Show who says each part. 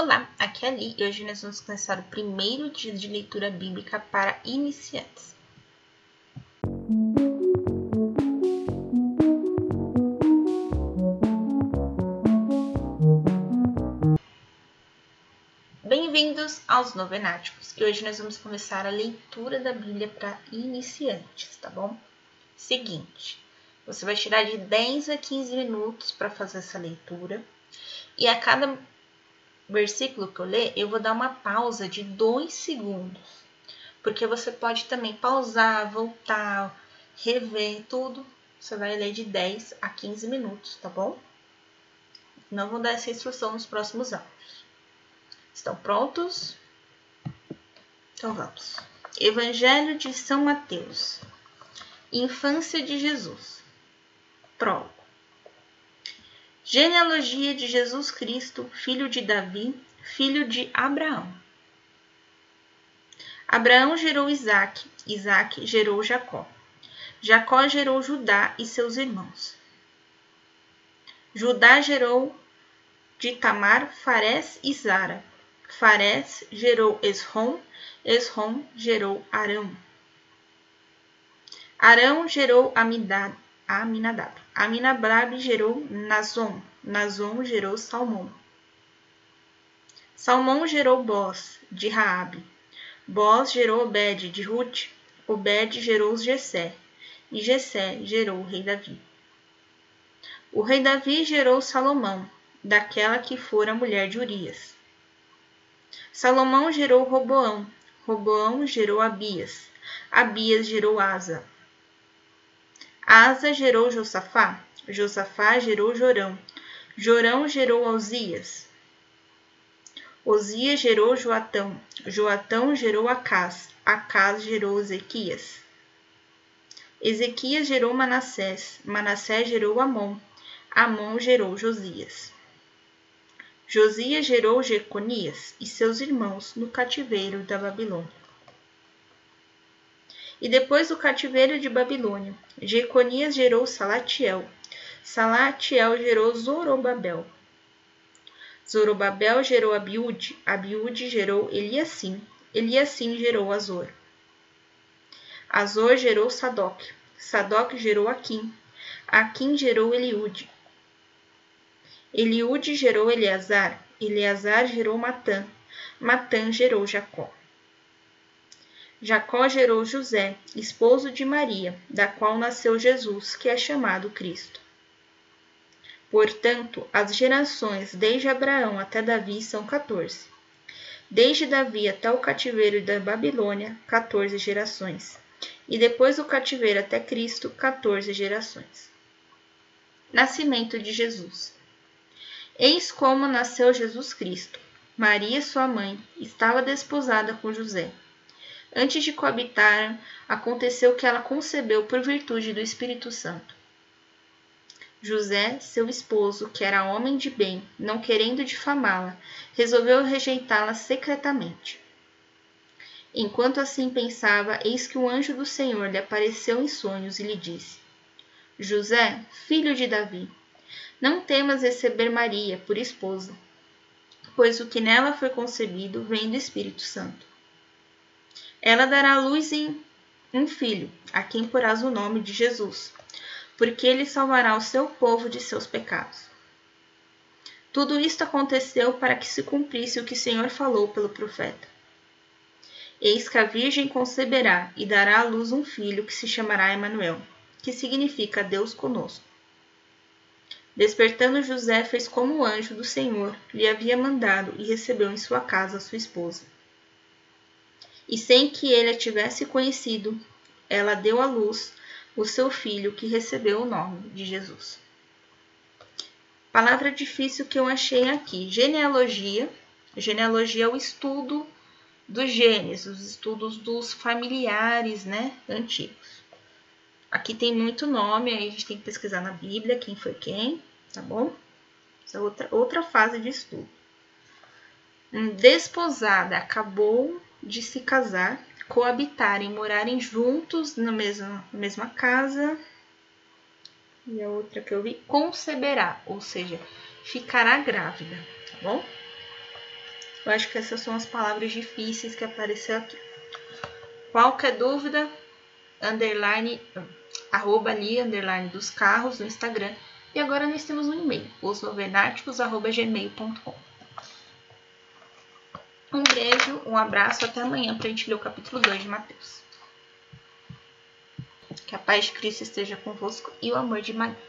Speaker 1: Olá, aqui é a Li e hoje nós vamos começar o primeiro dia de leitura bíblica para iniciantes. Bem-vindos aos Novenáticos e hoje nós vamos começar a leitura da Bíblia para iniciantes, tá bom? Seguinte, você vai tirar de 10 a 15 minutos para fazer essa leitura e a cada versículo que eu ler, eu vou dar uma pausa de 2 segundos. Porque você pode também pausar, voltar, rever tudo. Você vai ler de 10 a 15 minutos, tá bom? Não vou dar essa instrução nos próximos áudios. Estão prontos? Então vamos. Evangelho de São Mateus. Infância de Jesus. Prólogo. Genealogia de Jesus Cristo, filho de Davi, filho de Abraão. Abraão gerou Isaque, Isaque gerou Jacó. Jacó gerou Judá e seus irmãos. Judá gerou de Tamar Fares e Zara. Fares gerou Esrom, Esrom gerou Arão. Arão gerou Amidad, Aminadab. Aminadab gerou Nazon. Nazon gerou Salmão. Salmão gerou Boz, de Raabe. Boz gerou Obed, de Ruth. Obed gerou Jessé. E Jessé gerou o rei Davi. O rei Davi gerou Salomão, daquela que fora mulher de Urias. Salomão gerou Roboão. Roboão gerou Abias. Abias gerou Asa. Asa gerou Josafá, Josafá gerou Jorão, Jorão gerou Osias. Osias gerou Joatão, Joatão gerou Acás, Acás gerou Ezequias. Ezequias gerou Manassés, Manassés gerou Amon, Amon gerou Josias. Josias gerou Jeconias e seus irmãos no cativeiro da Babilônia. E depois do cativeiro de Babilônia, Jeconias gerou Salatiel. Salatiel gerou Zorobabel. Zorobabel gerou Abiúde. Abiúde gerou Eliassim. Eliassim gerou Azor. Azor gerou Sadoc. Sadoc gerou Aquim. Aquim gerou Eliúde. Eliúde gerou Eleazar. Eleazar gerou Matã. Matã gerou Jacó. Jacó gerou José, esposo de Maria, da qual nasceu Jesus, que é chamado Cristo. Portanto, as gerações desde Abraão até Davi são 14. Desde Davi até o cativeiro da Babilônia, 14 gerações. E depois do cativeiro até Cristo, 14 gerações. Nascimento de Jesus. Eis como nasceu Jesus Cristo. Maria, sua mãe, estava desposada com José Antes de coabitar, aconteceu que ela concebeu por virtude do Espírito Santo. José, seu esposo, que era homem de bem, não querendo difamá-la, resolveu rejeitá-la secretamente. Enquanto assim pensava, eis que o anjo do Senhor lhe apareceu em sonhos e lhe disse: José, filho de Davi, não temas receber Maria por esposa, pois o que nela foi concebido vem do Espírito Santo. Ela dará à luz em um filho, a quem porás o nome de Jesus, porque ele salvará o seu povo de seus pecados. Tudo isto aconteceu para que se cumprisse o que o Senhor falou pelo profeta. Eis que a Virgem conceberá e dará à luz um filho que se chamará Emanuel, que significa Deus conosco. Despertando José fez como o anjo do Senhor lhe havia mandado e recebeu em sua casa sua esposa e sem que ele a tivesse conhecido, ela deu à luz o seu filho, que recebeu o nome de Jesus. Palavra difícil que eu achei aqui: genealogia. Genealogia é o estudo dos genes, os estudos dos familiares, né, antigos. Aqui tem muito nome, aí a gente tem que pesquisar na Bíblia quem foi quem, tá bom? Essa é outra, outra fase de estudo. Desposada, acabou de se casar, coabitarem, morarem juntos na mesma, mesma casa. E a outra que eu vi, conceberá, ou seja, ficará grávida, tá bom? Eu acho que essas são as palavras difíceis que apareceu aqui. Qualquer dúvida, underline, arroba ali, underline dos carros no Instagram. E agora nós temos um e-mail, osnovenáticos.gmail.com. Beijo, um abraço, até amanhã para a gente ler o capítulo 2 de Mateus. Que a paz de Cristo esteja convosco e o amor de Maria.